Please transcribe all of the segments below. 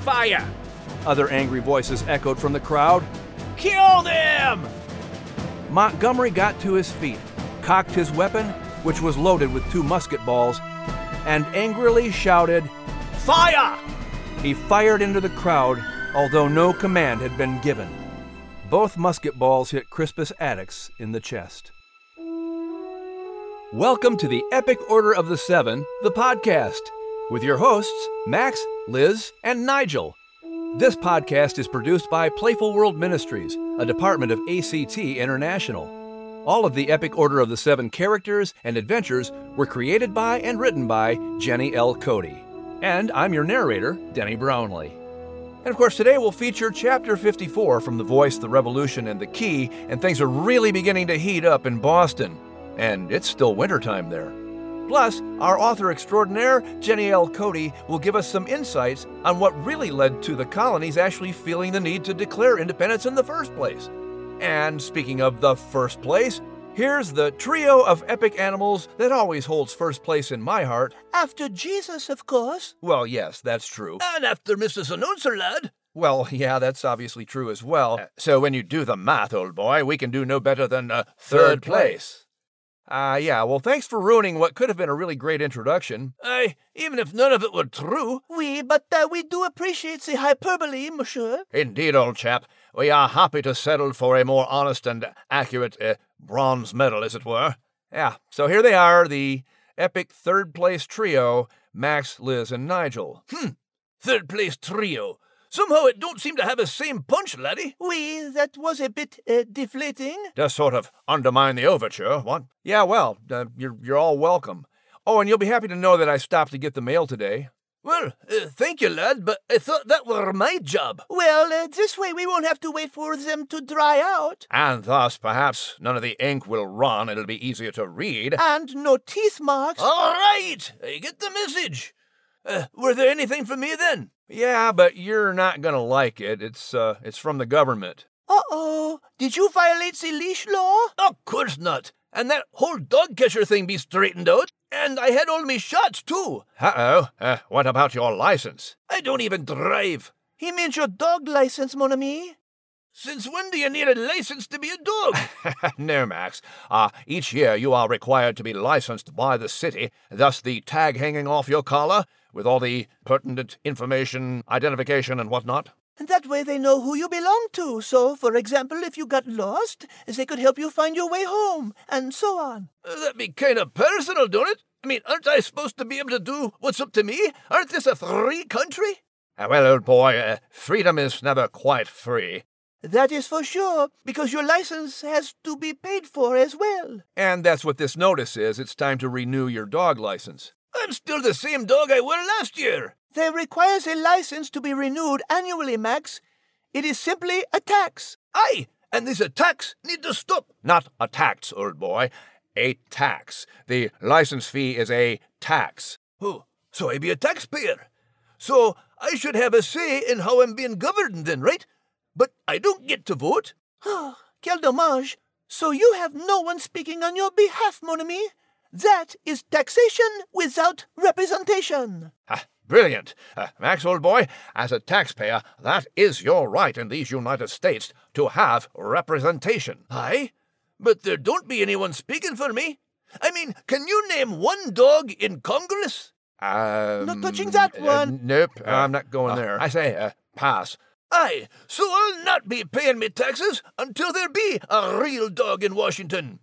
fire! Other angry voices echoed from the crowd. Kill them! Montgomery got to his feet, cocked his weapon, which was loaded with two musket balls, and angrily shouted, Fire! He fired into the crowd, although no command had been given. Both musket balls hit Crispus Attucks in the chest. Welcome to the Epic Order of the Seven, the podcast, with your hosts, Max, Liz, and Nigel. This podcast is produced by Playful World Ministries, a department of ACT International. All of the Epic Order of the Seven characters and adventures were created by and written by Jenny L. Cote. And I'm your narrator, Denny Brownlee. And of course, today we'll feature Chapter 54 from The Voice, The Revolution, and The Key, and things are really beginning to heat up in Boston. And it's still wintertime there. Plus, our author extraordinaire, Jenny L. Cote, will give us some insights on what really led to the colonies actually feeling the need to declare independence in the first place. And speaking of the first place, here's the trio of epic animals that always holds first place in my heart. After Jesus, of course. Well, yes, that's true. And after Mrs. Announcer, lad. Well, yeah, that's obviously true as well. Uh, so when you do the math, old boy, we can do no better than uh, third place. Ah, uh, yeah, well, thanks for ruining what could have been a really great introduction. Aye, even if none of it were true. Oui, but uh, we do appreciate the hyperbole, monsieur. Indeed, old chap. We are happy to settle for a more honest and accurate uh, bronze medal, as it were. Yeah, so here they are, the epic third place trio Max, Liz, and Nigel. Hmm, third place trio. Somehow it don't seem to have the same punch, laddie. Oui, that was a bit uh, deflating. Does sort of undermine the overture, what? Yeah, well, uh, you're, you're all welcome. Oh, and you'll be happy to know that I stopped to get the mail today. Well, uh, thank you, lad, but I thought that were my job. Well, uh, this way we won't have to wait for them to dry out. And thus, perhaps, none of the ink will run. It'll be easier to read. And no teeth marks. All right, I get the message. Uh, were there anything for me then? Yeah, but you're not gonna like it. It's uh, it's from the government. Uh oh! Did you violate the leash law? Of course not. And that whole dog catcher thing be straightened out. And I had all me shots too. Uh-oh. Uh, what about your license? I don't even drive. He means your dog license, mon ami. Since when do you need a license to be a dog? no, Max. Uh, each year you are required to be licensed by the city, thus the tag hanging off your collar with all the pertinent information, identification, and whatnot. And that way they know who you belong to. So, for example, if you got lost, they could help you find your way home, and so on. Uh, that'd be kind of personal, don't it? I mean, aren't I supposed to be able to do what's up to me? Aren't this a free country? Uh, well, old boy, uh, freedom is never quite free. That is for sure, because your license has to be paid for as well. And that's what this notice is. It's time to renew your dog license. I'm still the same dog I were last year. There requires a license to be renewed annually, Max. It is simply a tax. Aye, and these attacks need to stop. Not a tax, old boy. A tax. The license fee is a tax. Oh, so I be a taxpayer. So I should have a say in how I'm being governed then, right? But I don't get to vote. Ah, quel dommage. So you have no one speaking on your behalf, mon ami? That is taxation without representation. Ah, brilliant. Uh, Max, old boy, as a taxpayer, that is your right in these United States to have representation. Aye, but there don't be anyone speaking for me. I mean, can you name one dog in Congress? Um, not touching that uh, one. nope, uh, I'm not going there. I say, uh, pass. Aye, so I'll not be paying me taxes until there be a real dog in Washington.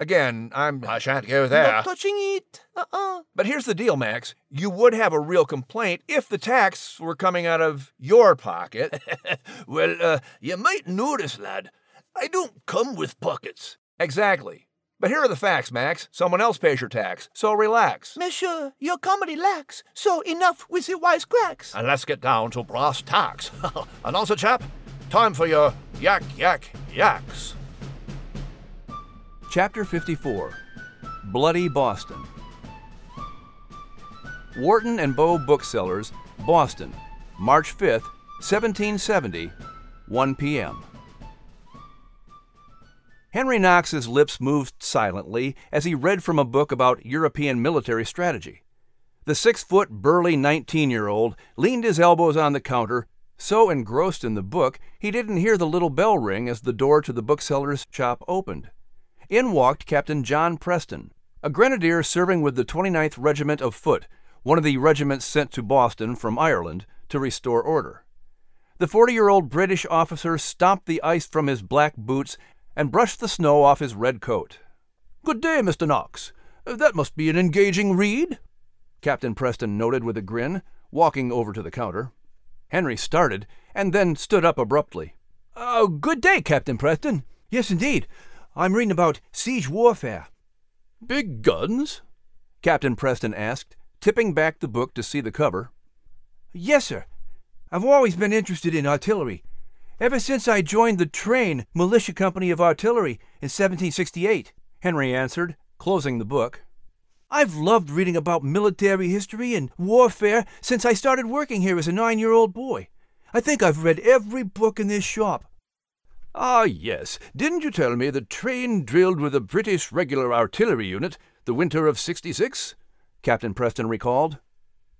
Again, I'm I shan't go there. Not touching it. Uh-uh. But here's the deal, Max. You would have a real complaint if the tax were coming out of your pocket. well, uh, you might notice, lad. I don't come with pockets. Exactly. But here are the facts, Max. Someone else pays your tax, so relax. Monsieur, your comedy lacks, so enough with the wisecracks. And let's get down to brass tacks. Announcer chap, time for your yak yak yaks. Chapter 54 Bloody Boston. Wharton and Bow Booksellers, Boston, March 5, 1770, 1 p.m. Henry Knox's lips moved silently as he read from a book about European military strategy. The six foot, burly 19 year old leaned his elbows on the counter, so engrossed in the book he didn't hear the little bell ring as the door to the bookseller's shop opened. In walked Captain John Preston, a grenadier serving with the 29th Regiment of Foot, one of the regiments sent to Boston from Ireland to restore order. The 40 year old British officer stomped the ice from his black boots and brushed the snow off his red coat. Good day, Mr. Knox. That must be an engaging read, Captain Preston noted with a grin, walking over to the counter. Henry started, and then stood up abruptly. Oh, good day, Captain Preston. Yes, indeed. I'm reading about siege warfare. Big guns? Captain Preston asked, tipping back the book to see the cover. Yes, sir. I've always been interested in artillery. Ever since I joined the Train Militia Company of Artillery in 1768, Henry answered, closing the book. I've loved reading about military history and warfare since I started working here as a nine year old boy. I think I've read every book in this shop. Ah, yes. Didn't you tell me the train drilled with a British regular artillery unit the winter of 66? Captain Preston recalled.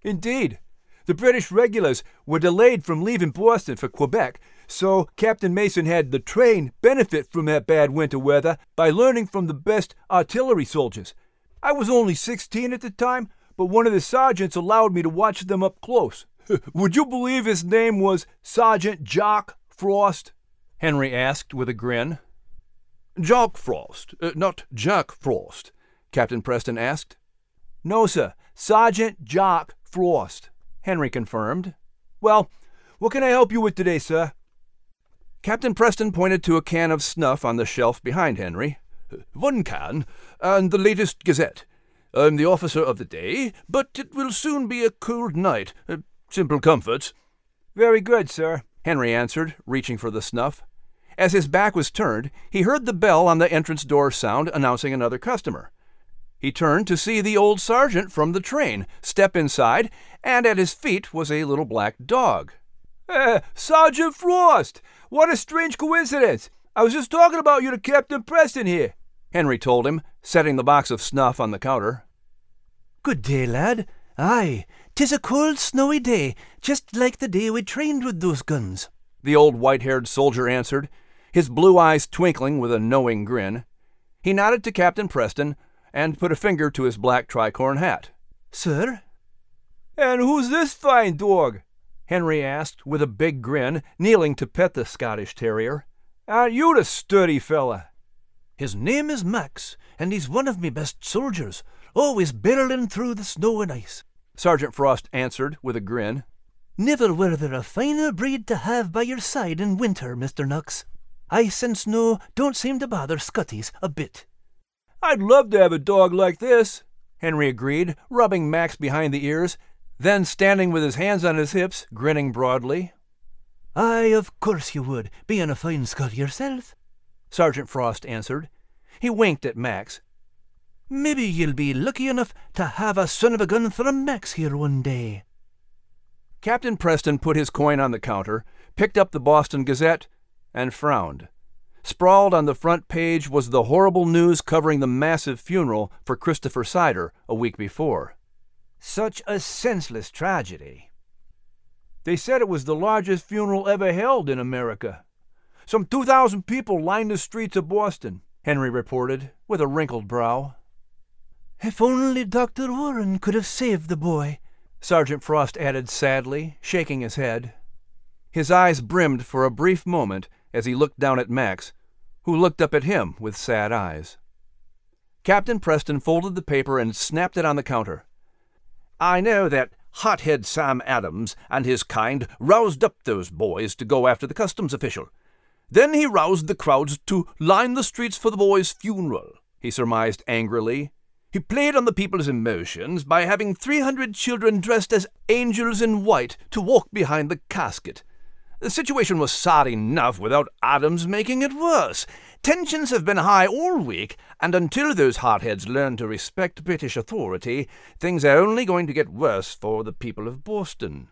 Indeed. The British regulars were delayed from leaving Boston for Quebec, so Captain Mason had the train benefit from that bad winter weather by learning from the best artillery soldiers. I was only 16 at the time, but one of the sergeants allowed me to watch them up close. Would you believe his name was Sergeant Jock Frost? Henry asked with a grin. Jock Frost, uh, not Jack Frost, Captain Preston asked. No, sir. Sergeant Jock Frost, Henry confirmed. Well, what can I help you with today, sir? Captain Preston pointed to a can of snuff on the shelf behind Henry. One can, and the latest Gazette. I'm the officer of the day, but it will soon be a cold night. Uh, simple comforts. Very good, sir, Henry answered, reaching for the snuff. As his back was turned, he heard the bell on the entrance door sound announcing another customer. He turned to see the old sergeant from the train step inside, and at his feet was a little black dog. Uh, Sergeant Frost! What a strange coincidence! I was just talking about you to Captain Preston here. Henry told him, setting the box of snuff on the counter. Good day, lad. Aye, 'tis a cold, snowy day, just like the day we trained with those guns. The old white haired soldier answered, his blue eyes twinkling with a knowing grin. He nodded to Captain Preston and put a finger to his black tricorn hat. Sir? And who's this fine dog? Henry asked with a big grin, kneeling to pet the Scottish terrier. Aren't you the sturdy fella? His name is Max, and he's one of me best soldiers, always barreling through the snow and ice. Sergeant Frost answered with a grin. Never were there a finer breed to have by your side in winter, Mr. Knox. Ice and snow don't seem to bother Scotties a bit. I'd love to have a dog like this, Henry agreed, rubbing Max behind the ears, then standing with his hands on his hips, grinning broadly. Aye, of course you would, being a fine Scot yourself. Sergeant Frost answered. He winked at Max. Maybe you'll be lucky enough to have a son of a gun from Max here one day. Captain Preston put his coin on the counter, picked up the Boston Gazette, and frowned. Sprawled on the front page was the horrible news covering the massive funeral for Christopher Seider a week before. Such a senseless tragedy. They said it was the largest funeral ever held in America. Some 2,000 people lined the streets of Boston, Henry reported, with a wrinkled brow. If only Dr. Warren could have saved the boy, Sergeant Frost added sadly, shaking his head. His eyes brimmed for a brief moment as he looked down at Max, who looked up at him with sad eyes. Captain Preston folded the paper and snapped it on the counter. I know that hothead Sam Adams and his kind roused up those boys to go after the customs official. Then he roused the crowds to line the streets for the boy's funeral, he surmised angrily. He played on the people's emotions by having 300 children dressed as angels in white to walk behind the casket. The situation was sad enough without Adams making it worse. Tensions have been high all week, and until those hardheads learn to respect British authority, things are only going to get worse for the people of Boston.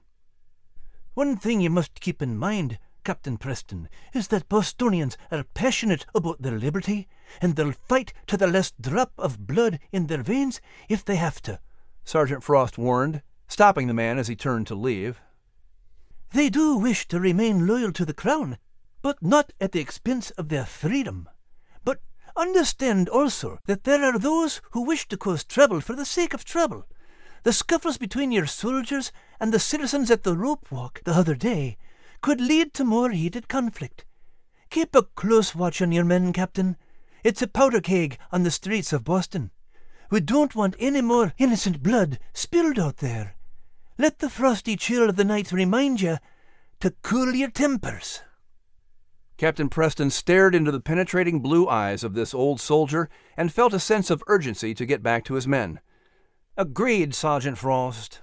One thing you must keep in mind, Captain Preston, is that Bostonians are passionate about their liberty, and they'll fight to the last drop of blood in their veins if they have to. Sergeant Frost warned, stopping the man as he turned to leave. They do wish to remain loyal to the crown, but not at the expense of their freedom. But understand also that there are those who wish to cause trouble for the sake of trouble. The scuffles between your soldiers and the citizens at the rope walk the other day could lead to more heated conflict. Keep a close watch on your men, Captain. It's a powder keg on the streets of Boston. We don't want any more innocent blood spilled out there. Let the frosty chill of the night remind you to cool your tempers. Captain Preston stared into the penetrating blue eyes of this old soldier and felt a sense of urgency to get back to his men. Agreed, Sergeant Frost.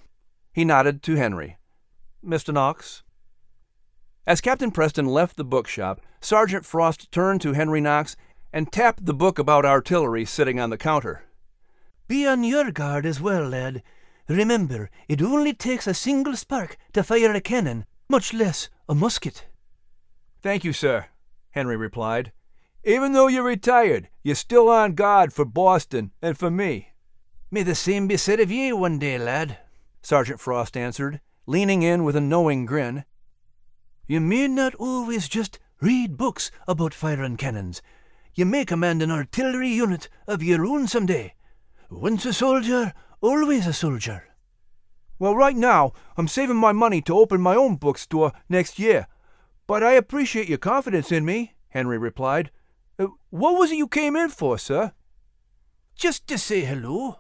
He nodded to Henry. Mr. Knox? As Captain Preston left the bookshop, Sergeant Frost turned to Henry Knox and tapped the book about artillery sitting on the counter. Be on your guard as well, lad. Remember, it only takes a single spark to fire a cannon, much less a musket. Thank you, sir, Henry replied. Even though you're retired, you're still on guard for Boston and for me. May the same be said of ye one day, lad, Sergeant Frost answered, leaning in with a knowing grin. You may not always just read books about fire and cannons. You may command an artillery unit of your own some day. Once a soldier, always a soldier. Well, right now, I'm saving my money to open my own bookstore next year. But I appreciate your confidence in me, Henry replied. Uh, what was it you came in for, sir? Just to say hello.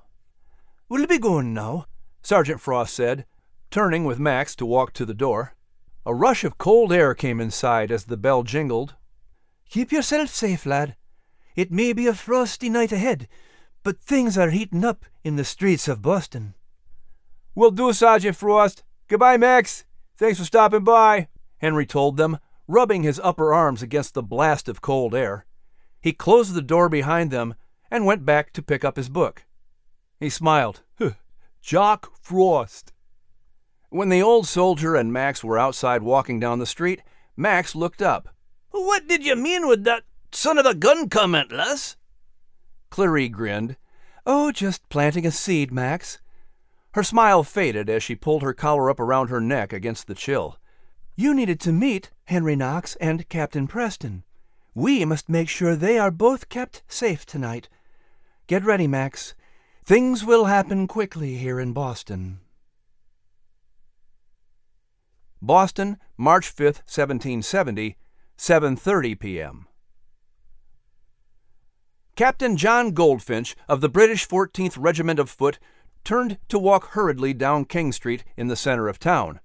We'll be going now, Sergeant Frost said, turning with Max to walk to the door. A rush of cold air came inside as the bell jingled. Keep yourself safe, lad. It may be a frosty night ahead, but things are heating up in the streets of Boston. Will do, Sergeant Frost. Goodbye, Max. Thanks for stopping by, Henry told them, rubbing his upper arms against the blast of cold air. He closed the door behind them and went back to pick up his book. He smiled. Jock Frost. When the old soldier and Max were outside walking down the street, Max looked up. What did you mean with that son of a gun comment, Les? Clarie grinned. Oh, just planting a seed, Max. Her smile faded as she pulled her collar up around her neck against the chill. You needed to meet Henry Knox and Captain Preston. We must make sure they are both kept safe tonight. Get ready, Max. Things will happen quickly here in Boston. Boston, March 5, 1770, 7:30 p.m. Captain John Goldfinch of the British 14th Regiment of Foot turned to walk hurriedly down King Street in the center of town.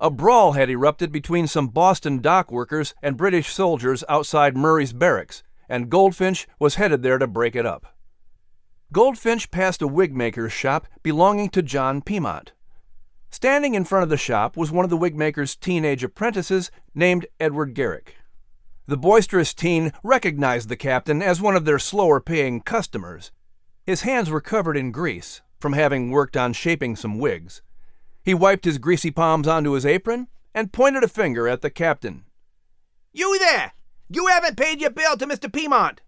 A brawl had erupted between some Boston dock workers and British soldiers outside Murray's barracks, and Goldfinch was headed there to break it up. Goldfinch passed a wig maker's shop belonging to John Piemont. Standing in front of the shop was one of the wigmaker's teenage apprentices named Edward Garrick. The boisterous teen recognized the captain as one of their slower paying customers. His hands were covered in grease from having worked on shaping some wigs. He wiped his greasy palms onto his apron and pointed a finger at the captain. You there! You haven't paid your bill to Mr. Piemont!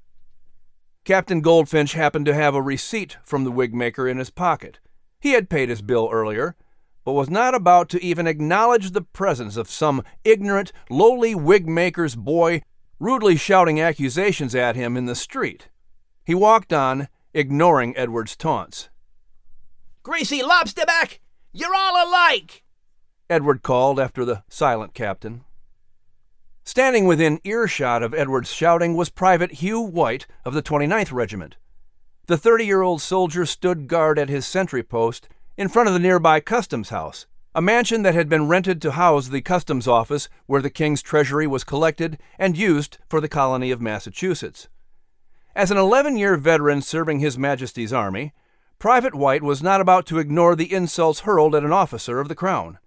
Captain Goldfinch happened to have a receipt from the wigmaker in his pocket. He had paid his bill earlier, but was not about to even acknowledge the presence of some ignorant, lowly wig maker's boy rudely shouting accusations at him in the street. He walked on, ignoring Edward's taunts. Greasy lobsterback! You're all alike! Edward called after the silent captain. Standing within earshot of Edward's shouting was Private Hugh White of the 29th Regiment. The 30 year old soldier stood guard at his sentry post in front of the nearby customs house, a mansion that had been rented to house the customs office where the king's treasury was collected and used for the colony of Massachusetts. As an 11 year veteran serving His Majesty's Army, Private White was not about to ignore the insults hurled at an officer of the Crown.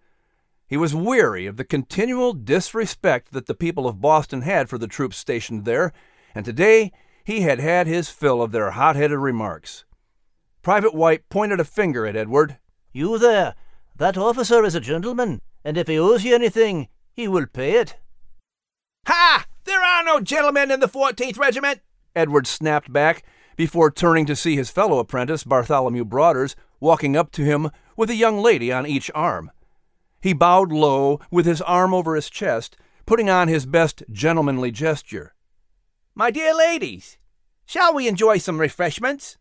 He was weary of the continual disrespect that the people of Boston had for the troops stationed there, and today he had had his fill of their hot headed remarks. Private White pointed a finger at Edward you there! That officer is a gentleman, and if he owes you anything, he will pay it. Ha! There are no gentlemen in the 14th Regiment! Edward snapped back before turning to see his fellow apprentice, Bartholomew Broaders, walking up to him with a young lady on each arm. He bowed low, with his arm over his chest, putting on his best gentlemanly gesture. My dear ladies, shall we enjoy some refreshments?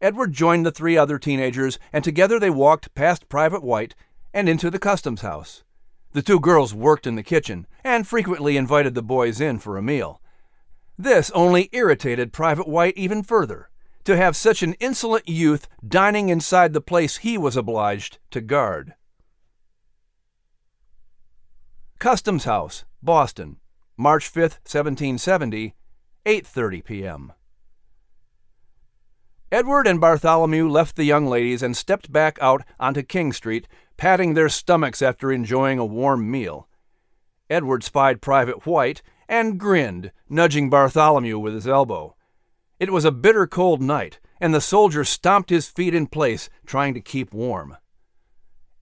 Edward joined the three other teenagers, and together they walked past Private White and into the customs house. The two girls worked in the kitchen and frequently invited the boys in for a meal. This only irritated Private White even further to have such an insolent youth dining inside the place he was obliged to guard. Customs House, Boston, March 5, 1770, 8:30 p.m. Edward and Bartholomew left the young ladies and stepped back out onto King Street, patting their stomachs after enjoying a warm meal. Edward spied Private White and grinned, nudging Bartholomew with his elbow. It was a bitter cold night, and the soldier stomped his feet in place, trying to keep warm.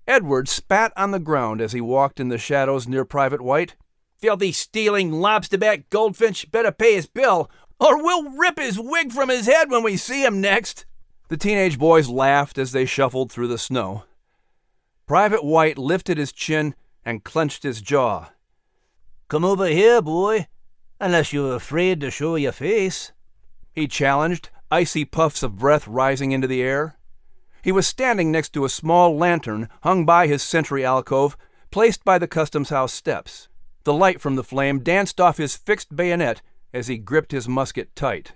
Edward spat on the ground as he walked in the shadows near Private White. Filthy stealing lobsterback goldfinch better pay his bill, or we'll rip his wig from his head when we see him next. The teenage boys laughed as they shuffled through the snow. Private White lifted his chin and clenched his jaw. Come over here, boy, unless you're afraid to show your face. He challenged, icy puffs of breath rising into the air. He was standing next to a small lantern hung by his sentry alcove, placed by the customs house steps. The light from the flame danced off his fixed bayonet as he gripped his musket tight.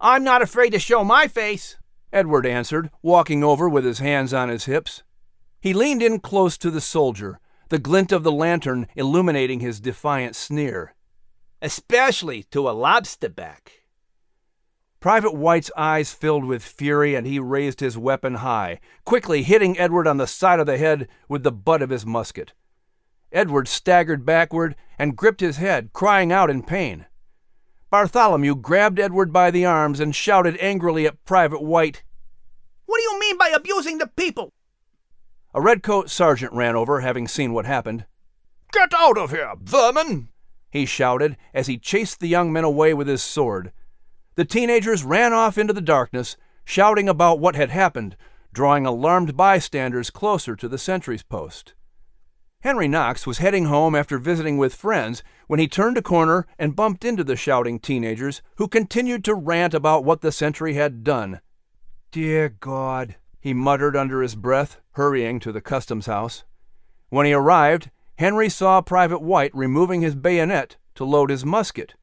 I'm not afraid to show my face, Edward answered, walking over with his hands on his hips. He leaned in close to the soldier, the glint of the lantern illuminating his defiant sneer. Especially to a lobsterback. Private White's eyes filled with fury, and he raised his weapon high, quickly hitting Edward on the side of the head with the butt of his musket. Edward staggered backward and gripped his head, crying out in pain. Bartholomew grabbed Edward by the arms and shouted angrily at Private White, What do you mean by abusing the people? A redcoat sergeant ran over, having seen what happened. Get out of here, vermin! he shouted as he chased the young men away with his sword. The teenagers ran off into the darkness, shouting about what had happened, drawing alarmed bystanders closer to the sentry's post. Henry Knox was heading home after visiting with friends when he turned a corner and bumped into the shouting teenagers who continued to rant about what the sentry had done. Dear God, he muttered under his breath, hurrying to the customs house. When he arrived, Henry saw Private White removing his bayonet to load his musket.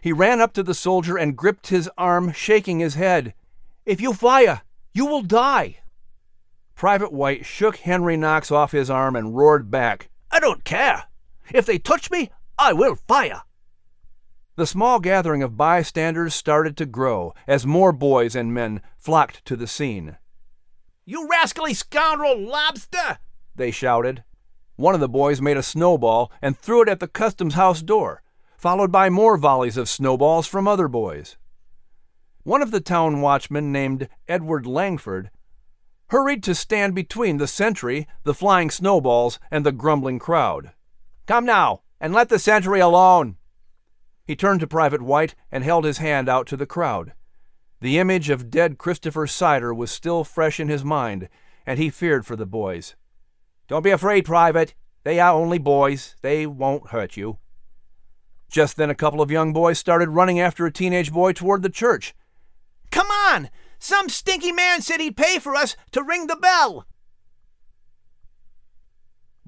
He ran up to the soldier and gripped his arm, shaking his head. If you fire, you will die. Private White shook Henry Knox off his arm and roared back, I don't care. If they touch me, I will fire. The small gathering of bystanders started to grow as more boys and men flocked to the scene. You rascally scoundrel lobster! They shouted. One of the boys made a snowball and threw it at the customs house door, followed by more volleys of snowballs from other boys. One of the town watchmen, named Edward Langford, hurried to stand between the sentry, the flying snowballs, and the grumbling crowd. Come now, and let the sentry alone. He turned to Private White and held his hand out to the crowd. The image of dead Christopher Seider was still fresh in his mind, and he feared for the boys. Don't be afraid, Private. They are only boys. They won't hurt you. Just then, a couple of young boys started running after a teenage boy toward the church. Come on! Some stinky man said he'd pay for us to ring the bell.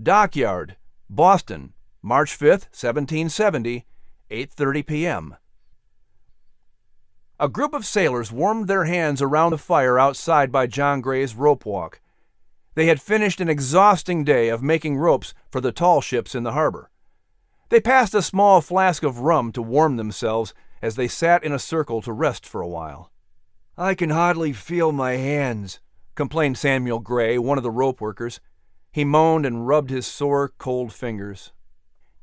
Dockyard, Boston, March 5th, 1770, 8:30 p.m. A group of sailors warmed their hands around the fire outside by John Gray's rope walk. They had finished an exhausting day of making ropes for the tall ships in the harbor. They passed a small flask of rum to warm themselves as they sat in a circle to rest for a while. I can hardly feel my hands, complained Samuel Gray, one of the rope workers. He moaned and rubbed his sore, cold fingers.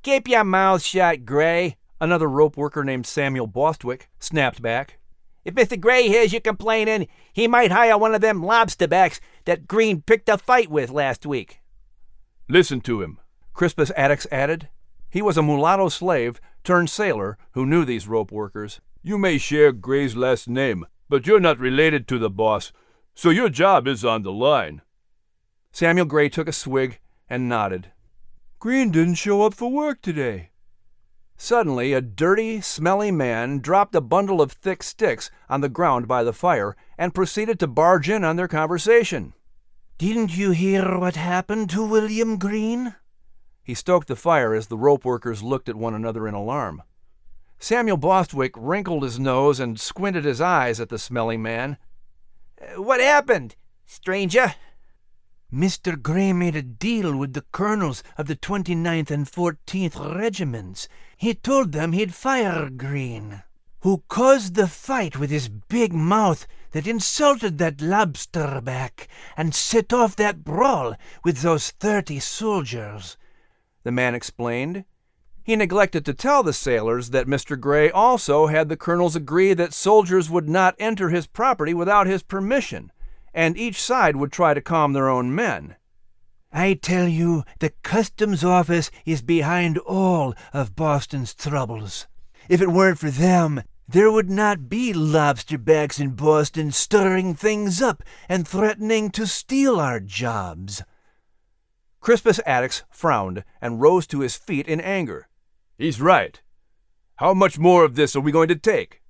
Keep your mouth shut, Gray, another rope worker named Samuel Bostwick snapped back. If Mr. Gray hears you complaining, he might hire one of them lobsterbacks that Green picked a fight with last week. Listen to him, Crispus Attucks added. He was a mulatto slave turned sailor who knew these rope workers. You may share Gray's last name, but you're not related to the boss, So your job is on the line. Samuel Gray took a swig and nodded. Green didn't show up for work today. Suddenly, a dirty, smelly man dropped a bundle of thick sticks on the ground by the fire and proceeded to barge in on their conversation. Didn't you hear what happened to William Green? He stoked the fire as the rope workers looked at one another in alarm. Samuel Bostwick wrinkled his nose and squinted his eyes at the smelly man. Uh, what happened, stranger? Mr. Gray made a deal with the colonels of the 29th and 14th regiments. He told them he'd fire Green, who caused the fight with his big mouth that insulted that lobster back and set off that brawl with those thirty soldiers. The man explained. He neglected to tell the sailors that Mr. Gray also had the colonels agree that soldiers would not enter his property without his permission, and each side would try to calm their own men. I tell you, the customs office is behind all of Boston's troubles. If it weren't for them, there would not be lobsterbacks in Boston stirring things up and threatening to steal our jobs. Crispus Attucks frowned and rose to his feet in anger. He's right. How much more of this are we going to take?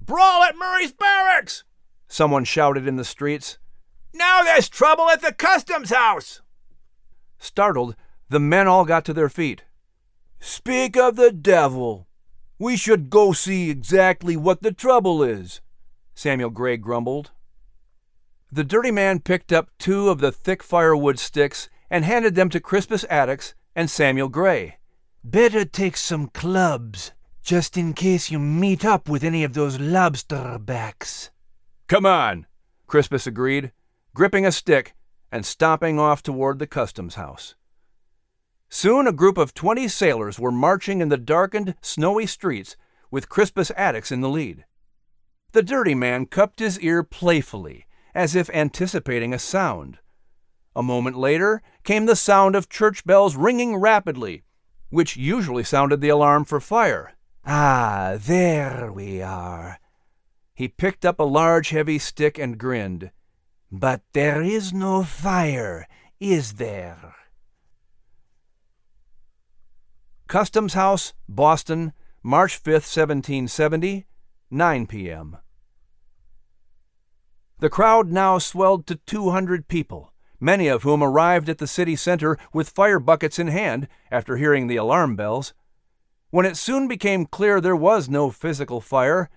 Brawl at Murray's barracks! Someone shouted in the streets. Now there's trouble at the customs house! Startled, the men all got to their feet. Speak of the devil! We should go see exactly what the trouble is, Samuel Gray grumbled. The dirty man picked up two of the thick firewood sticks and handed them to Crispus Attucks and Samuel Gray. Better take some clubs, just in case you meet up with any of those lobster backs. Come on, Crispus agreed, gripping a stick and stomping off toward the customs house. Soon a group of twenty sailors were marching in the darkened, snowy streets with Crispus Attucks in the lead. The dirty man cupped his ear playfully, as if anticipating a sound. A moment later came the sound of church bells ringing rapidly, which usually sounded the alarm for fire. Ah, there we are. He picked up a large, heavy stick and grinned. But there is no fire, is there? Customs House, Boston, March 5, 1770, 9 p.m. The crowd now swelled to 200 people, many of whom arrived at the city center with fire buckets in hand after hearing the alarm bells. When it soon became clear there was no physical fire,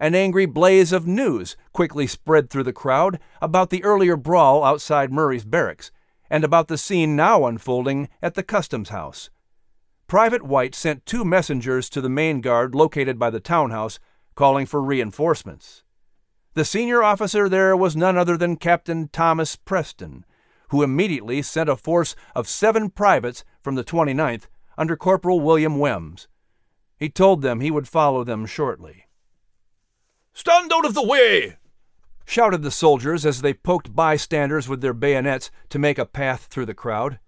an angry blaze of news quickly spread through the crowd about the earlier brawl outside Murray's barracks and about the scene now unfolding at the customs house. Private White sent two messengers to the main guard located by the townhouse, calling for reinforcements. The senior officer there was none other than Captain Thomas Preston, who immediately sent a force of seven privates from the 29th under Corporal William Wems. He told them he would follow them shortly. Stand out of the way! shouted the soldiers as they poked bystanders with their bayonets to make a path through the crowd.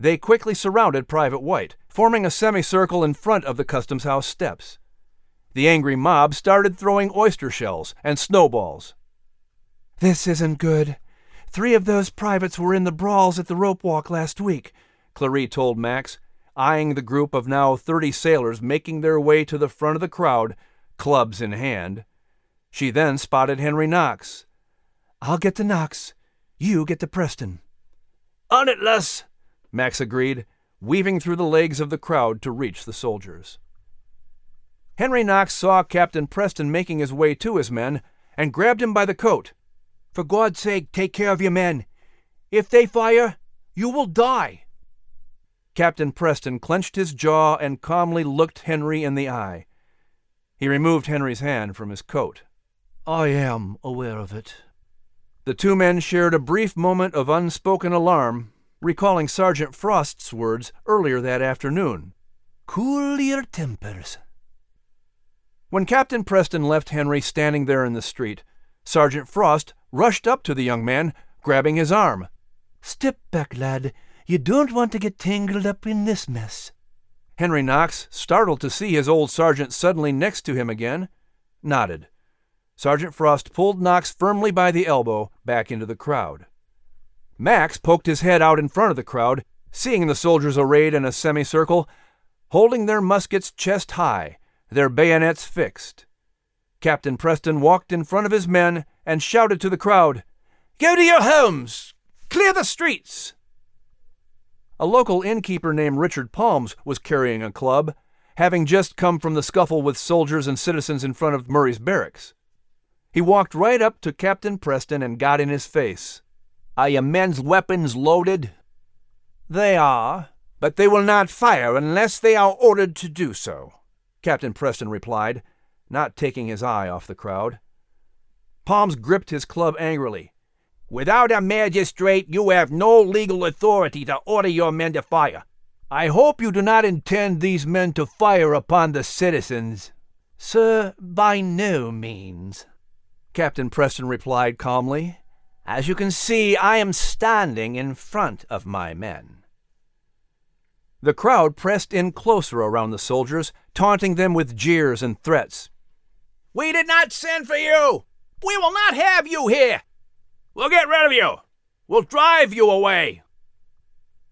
They quickly surrounded Private White, forming a semicircle in front of the customs house steps. The angry mob started throwing oyster shells and snowballs. This isn't good. Three of those privates were in the brawls at the rope walk last week, Clarie told Max, eyeing the group of now thirty sailors making their way to the front of the crowd, clubs in hand. She then spotted Henry Knox. I'll get to Knox. You get to Preston. On it, Les, Max agreed, weaving through the legs of the crowd to reach the soldiers. Henry Knox saw Captain Preston making his way to his men and grabbed him by the coat. For God's sake, take care of your men. If they fire, you will die. Captain Preston clenched his jaw and calmly looked Henry in the eye. He removed Henry's hand from his coat. I am aware of it. The two men shared a brief moment of unspoken alarm, recalling Sergeant Frost's words earlier that afternoon. Cool your tempers. When Captain Preston left Henry standing there in the street, Sergeant Frost rushed up to the young man, grabbing his arm. Step back, lad. You don't want to get tangled up in this mess. Henry Knox, startled to see his old sergeant suddenly next to him again, nodded. Sergeant Frost pulled Knox firmly by the elbow back into the crowd. Max poked his head out in front of the crowd, seeing the soldiers arrayed in a semicircle, holding their muskets chest high, their bayonets fixed. Captain Preston walked in front of his men and shouted to the crowd, Go to your homes! Clear the streets! A local innkeeper named Richard Palmes was carrying a club, having just come from the scuffle with soldiers and citizens in front of Murray's barracks. He walked right up to Captain Preston and got in his face. Are your men's weapons loaded? They are, but they will not fire unless they are ordered to do so, Captain Preston replied, not taking his eye off the crowd. Palmes gripped his club angrily. Without a magistrate, you have no legal authority to order your men to fire. I hope you do not intend these men to fire upon the citizens. Sir, by no means. Captain Preston replied calmly. As you can see, I am standing in front of my men. The crowd pressed in closer around the soldiers, taunting them with jeers and threats. We did not send for you! We will not have you here! We'll get rid of you! We'll drive you away!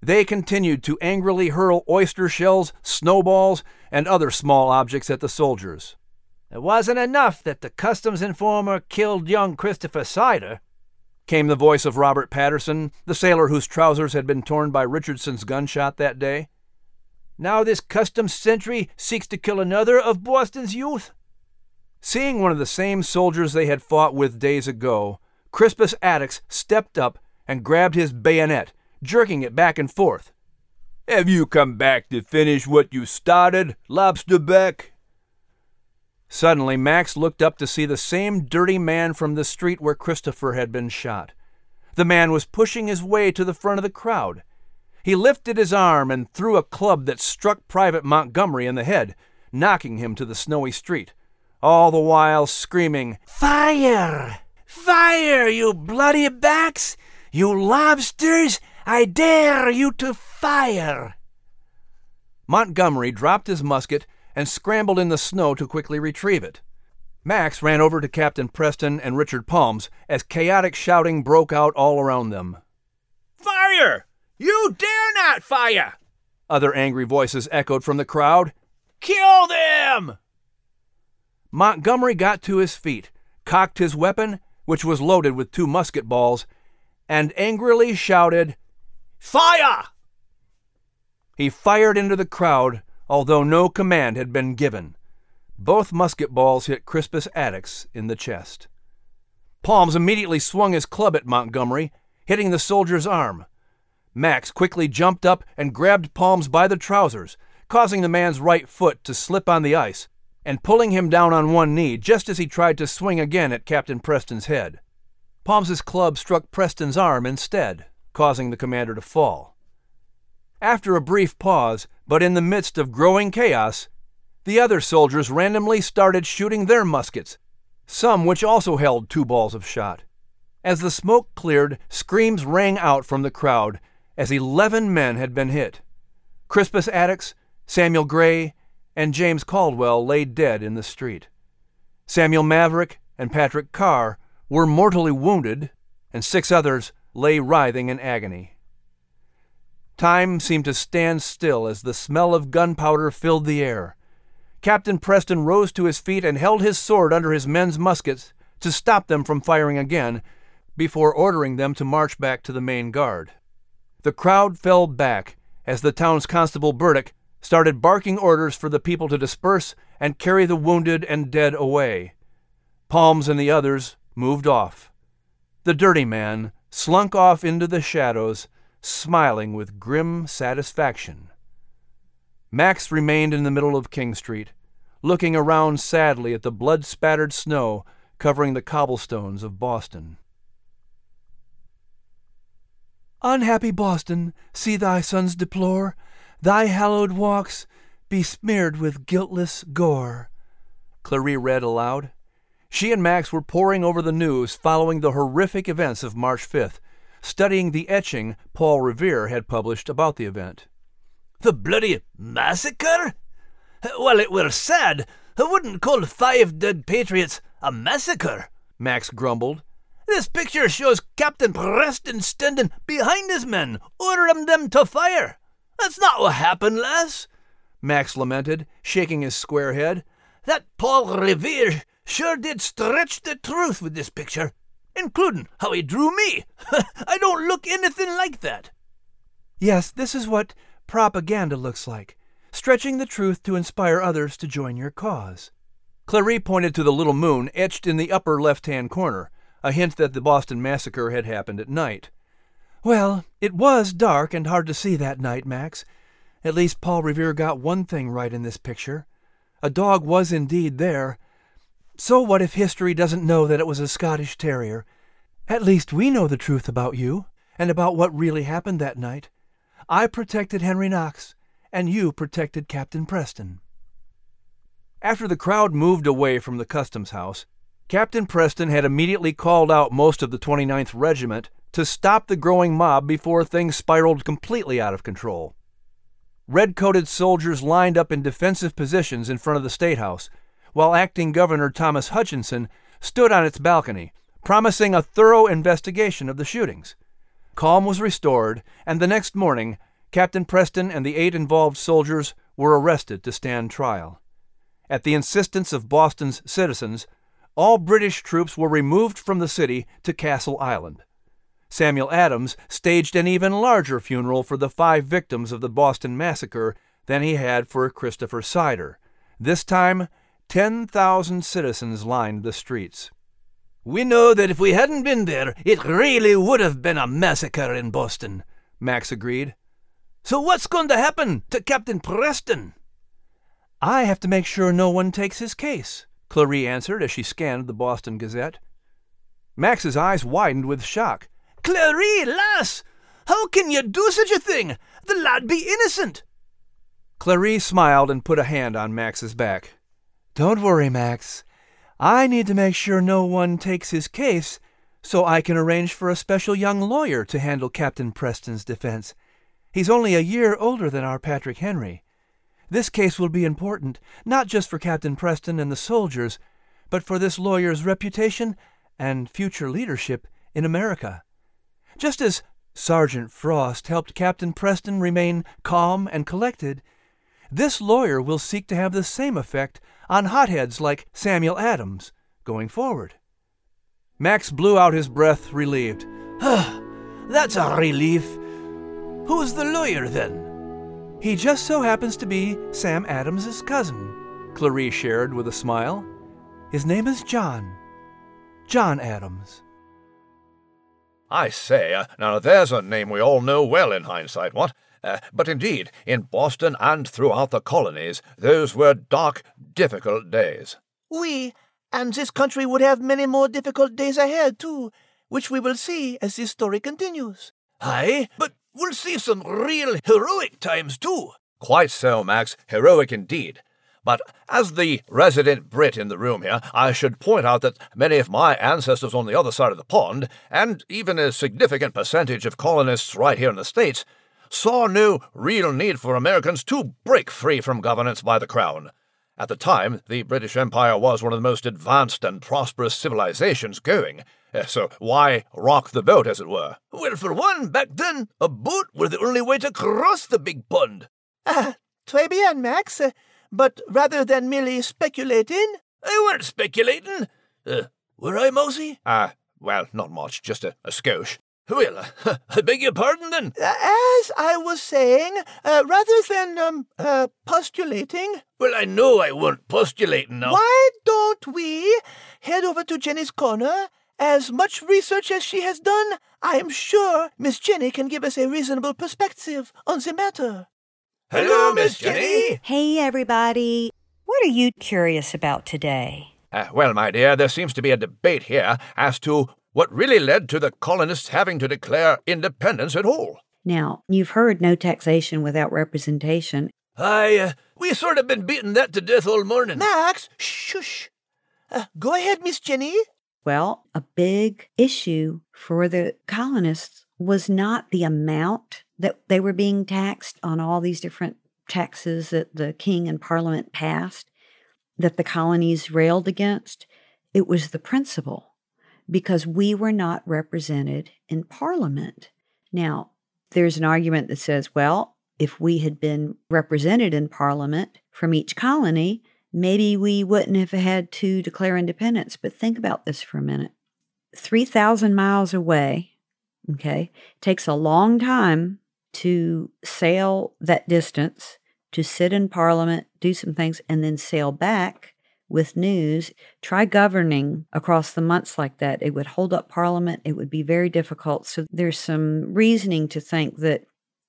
They continued to angrily hurl oyster shells, snowballs, and other small objects at the soldiers. It wasn't enough that the customs informer killed young Christopher Seider, came the voice of Robert Patterson, the sailor whose trousers had been torn by Richardson's gunshot that day. Now this customs sentry seeks to kill another of Boston's youth? Seeing one of the same soldiers they had fought with days ago, Crispus Attucks stepped up and grabbed his bayonet, jerking it back and forth. Have you come back to finish what you started, Lobsterback? Suddenly, Max looked up to see the same dirty man from the street where Christopher had been shot. The man was pushing his way to the front of the crowd. He lifted his arm and threw a club that struck Private Montgomery in the head, knocking him to the snowy street, all the while screaming, Fire! Fire, you bloody backs! You lobsters! I dare you to fire! Montgomery dropped his musket and scrambled in the snow to quickly retrieve it. Max ran over to Captain Preston and Richard Palmes as chaotic shouting broke out all around them. Fire! You dare not fire! Other angry voices echoed from the crowd. Kill them! Montgomery got to his feet, cocked his weapon, which was loaded with two musket balls, and angrily shouted, Fire! He fired into the crowd, although no command had been given. Both musket balls hit Crispus Attucks in the chest. Palmes immediately swung his club at Montgomery, hitting the soldier's arm. Max quickly jumped up and grabbed Palmes by the trousers, causing the man's right foot to slip on the ice, and pulling him down on one knee just as he tried to swing again at Captain Preston's head. Palmes's club struck Preston's arm instead, causing the commander to fall. After a brief pause, but in the midst of growing chaos, the other soldiers randomly started shooting their muskets, some which also held two balls of shot. As the smoke cleared, screams rang out from the crowd as eleven men had been hit. Crispus Attucks, Samuel Gray, and James Caldwell lay dead in the street. Samuel Maverick and Patrick Carr were mortally wounded, and six others lay writhing in agony. Time seemed to stand still as the smell of gunpowder filled the air. Captain Preston rose to his feet and held his sword under his men's muskets to stop them from firing again before ordering them to march back to the main guard. The crowd fell back as the town's constable Burdick started barking orders for the people to disperse and carry the wounded and dead away. Palmes and the others moved off. The dirty man slunk off into the shadows smiling with grim satisfaction. Max remained in the middle of King Street, looking around sadly at the blood spattered snow covering the cobblestones of Boston. Unhappy Boston, see thy sons deplore, thy hallowed walks besmeared with guiltless gore. Clarie read aloud. She and Max were poring over the news following the horrific events of March 5th studying the etching Paul Revere had published about the event. The bloody massacre? Well, it were sad. I wouldn't call five dead patriots A massacre? Max grumbled. This picture shows Captain Preston standing behind his men, ordering them to fire. That's not what happened, lass. Max lamented, shaking his square head. That Paul Revere sure did stretch the truth with this picture, including how he drew me. I don't look anything like that. Yes, this is what propaganda looks like stretching the truth to inspire others to join your cause. Clarie pointed to the little moon etched in the upper left hand corner, a hint that the Boston massacre had happened at night. Well, it was dark and hard to see that night, Max. At least Paul Revere got one thing right in this picture. A dog was indeed there. So what if history doesn't know that it was a Scottish Terrier? At least we know the truth about you, and about what really happened that night. I protected Henry Knox, and you protected Captain Preston. After the crowd moved away from the customs house, Captain Preston had immediately called out most of the 29th Regiment to stop the growing mob before things spiraled completely out of control. Red coated soldiers lined up in defensive positions in front of the State House, while acting Governor Thomas Hutchinson stood on its balcony, promising a thorough investigation of the shootings. Calm was restored, and the next morning, Captain Preston and the eight involved soldiers were arrested to stand trial. At the insistence of Boston's citizens, all British troops were removed from the city to Castle Island. Samuel Adams staged an even larger funeral for the five victims of the Boston Massacre than he had for Christopher Seider. This time, 10,000 citizens lined the streets. We know that if we hadn't been there, it really would have been a massacre in Boston, Max agreed. So what's going to happen to Captain Preston? I have to make sure no one takes his case, Clarie answered as she scanned the Boston Gazette. Max's eyes widened with shock. Clarie, lass! How can you do such a thing? The lad be innocent! Clarie smiled and put a hand on Max's back. Don't worry, Max. I need to make sure no one takes his case so I can arrange for a special young lawyer to handle Captain Preston's defense. He's only a year older than our Patrick Henry. This case will be important, not just for Captain Preston and the soldiers, but for this lawyer's reputation and future leadership in America. Just as Sergeant Frost helped Captain Preston remain calm and collected, this lawyer will seek to have the same effect on hotheads like Samuel Adams going forward. Max blew out his breath, relieved. That's a relief. Who's the lawyer then? He just so happens to be Sam Adams's cousin, Clarie shared with a smile. His name is John. John Adams. I say, uh, now there's a name we all know well in hindsight, what? Uh, but indeed, in Boston and throughout the colonies, those were dark, difficult days. Oui, and this country would have many more difficult days ahead, too, which we will see as this story continues. Aye, but we'll see some real heroic times, too. Quite so, Max. Heroic indeed. But as the resident Brit in the room here, I should point out that many of my ancestors on the other side of the pond, and even a significant percentage of colonists right here in the States, saw no real need for Americans to break free from governance by the Crown. At the time, the British Empire was one of the most advanced and prosperous civilizations going, eh, so why rock the boat, as it were? Well, for one, back then, a boat was the only way to cross the big pond. Ah, très bien, Max. But rather than merely speculating. I weren't speculating. Uh, were I, Mosey? Ah, uh, well, not much, just a, a skosh. Well, uh, I beg your pardon then. Uh, as I was saying, uh, rather than um, uh, postulating. Well, I know I weren't postulating now. Why don't we head over to Jenny's corner? As much research as she has done, I am sure Miss Jenny can give us a reasonable perspective on the matter. Hello, Miss Jenny. Hey, everybody. What are you curious about today? Uh, well, my dear, there seems to be a debate here as to what really led to the colonists having to declare independence at all. Now, you've heard no taxation without representation. I, uh, we sort of been beating that to death all morning. Max, shush. Uh, go ahead, Miss Jenny. Well, a big issue for the colonists was not the amount that they were being taxed on all these different taxes that the king and parliament passed that the colonies railed against. it was the principle because we were not represented in Parliament. Now, there's an argument that says, well, if we had been represented in Parliament from each colony, maybe we wouldn't have had to declare independence. But think about this for a minute 3,000 miles away, okay, takes a long time to sail that distance, to sit in Parliament, do some things, and then sail back with news. Try governing across the months like that. It would hold up Parliament. It would be very difficult. So there's some reasoning to think that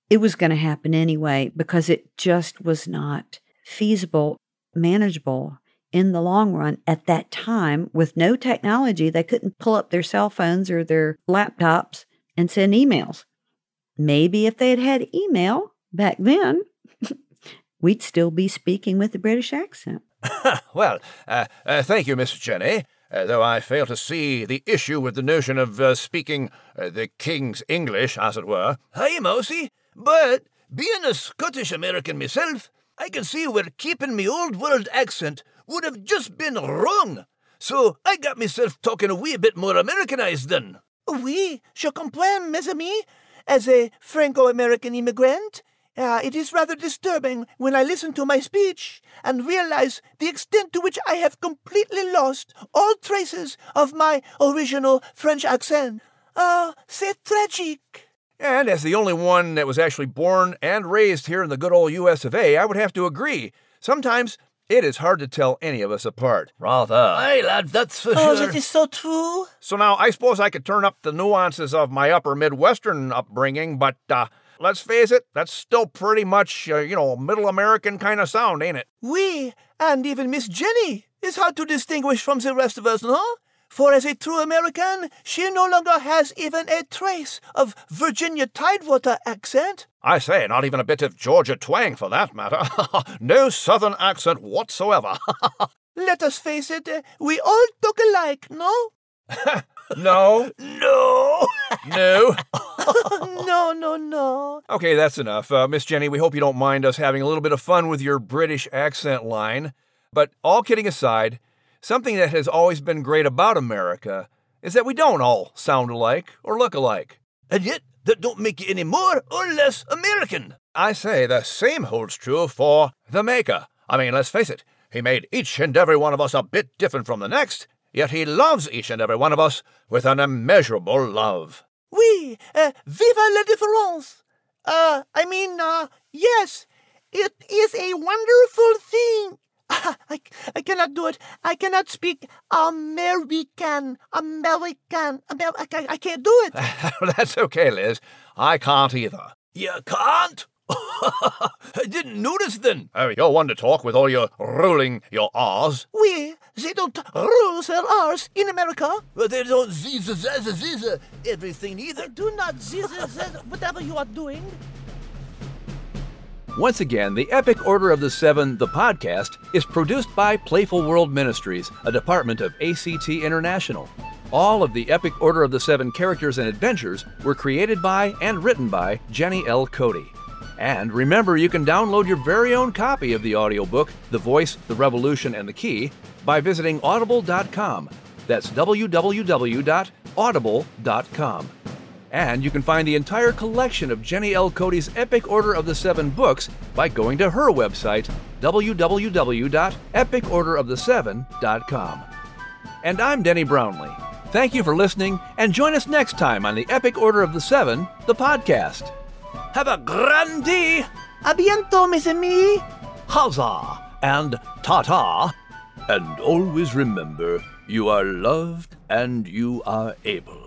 it was going to happen anyway because it just was not feasible, manageable in the long run at that time with no technology. They couldn't pull up their cell phones or their laptops and send emails. Maybe if they had had email back then, we'd still be speaking with a British accent. well, uh, uh, thank you, Miss Jenny. Uh, though I fail to see the issue with the notion of uh, speaking uh, the King's English, as it were. Hi, Mousy. But being a Scottish American myself, I can see where keeping me old world accent would have just been wrong. So I got myself talking a wee bit more Americanized then. Oui, je comprends, mes amis. As a Franco American immigrant, uh, it is rather disturbing when I listen to my speech and realize the extent to which I have completely lost all traces of my original French accent. Ah, c'est tragique. And as the only one that was actually born and raised here in the good old US of A, I would have to agree. Sometimes it is hard to tell any of us apart. Rather. Aye, lad, that's for oh, sure. that is so true. So now I suppose I could turn up the nuances of my upper Midwestern upbringing, but uh, let's face it, that's still pretty much, uh, you know, middle American kind of sound, ain't it? We, and even Miss Jenny, is hard to distinguish from the rest of us, no? For as a true American, she no longer has even a trace of Virginia Tidewater accent. I say, not even a bit of Georgia twang for that matter. no southern accent whatsoever. Let us face it, we all talk alike, no? no. No. no. no, no, no. Okay, that's enough. Uh, Miss Jenny, we hope you don't mind us having a little bit of fun with your British accent line. But all kidding aside, Something that has always been great about America is that we don't all sound alike or look alike. And yet, that don't make you any more or less American. I say the same holds true for the Maker. I mean, let's face it, he made each and every one of us a bit different from the next, yet he loves each and every one of us with an immeasurable love. Oui, uh, vive la différence! Uh, I mean, uh, yes, it is a wonderful thing Ah, I, I cannot do it. I cannot speak American. American. Amer- I, I can't do it. That's okay, Liz. I can't either. You can't? I didn't notice then. Oh, you're one to talk with all your rolling your R's. We, they don't roll their R's in America. But they don't ziz zaz ziz everything either. Do not ziz whatever you are doing. Once again, the Epic Order of the Seven, the podcast, is produced by Playful World Ministries, a department of ACT International. All of the Epic Order of the Seven characters and adventures were created by and written by Jenny L. Cote. And remember, you can download your very own copy of the audiobook, The Voice, the Revolution, and the Key, by visiting audible.com. That's www.audible.com. And you can find the entire collection of Jenny L. Cote's Epic Order of the Seven books by going to her website, www.epicorderoftheseven.com. And I'm Denny Brownlee. Thank you for listening, and join us next time on the Epic Order of the Seven, the podcast. Have a grand day! A bientôt, mes amis! Huzzah! And ta ta! And always remember, you are loved and you are able.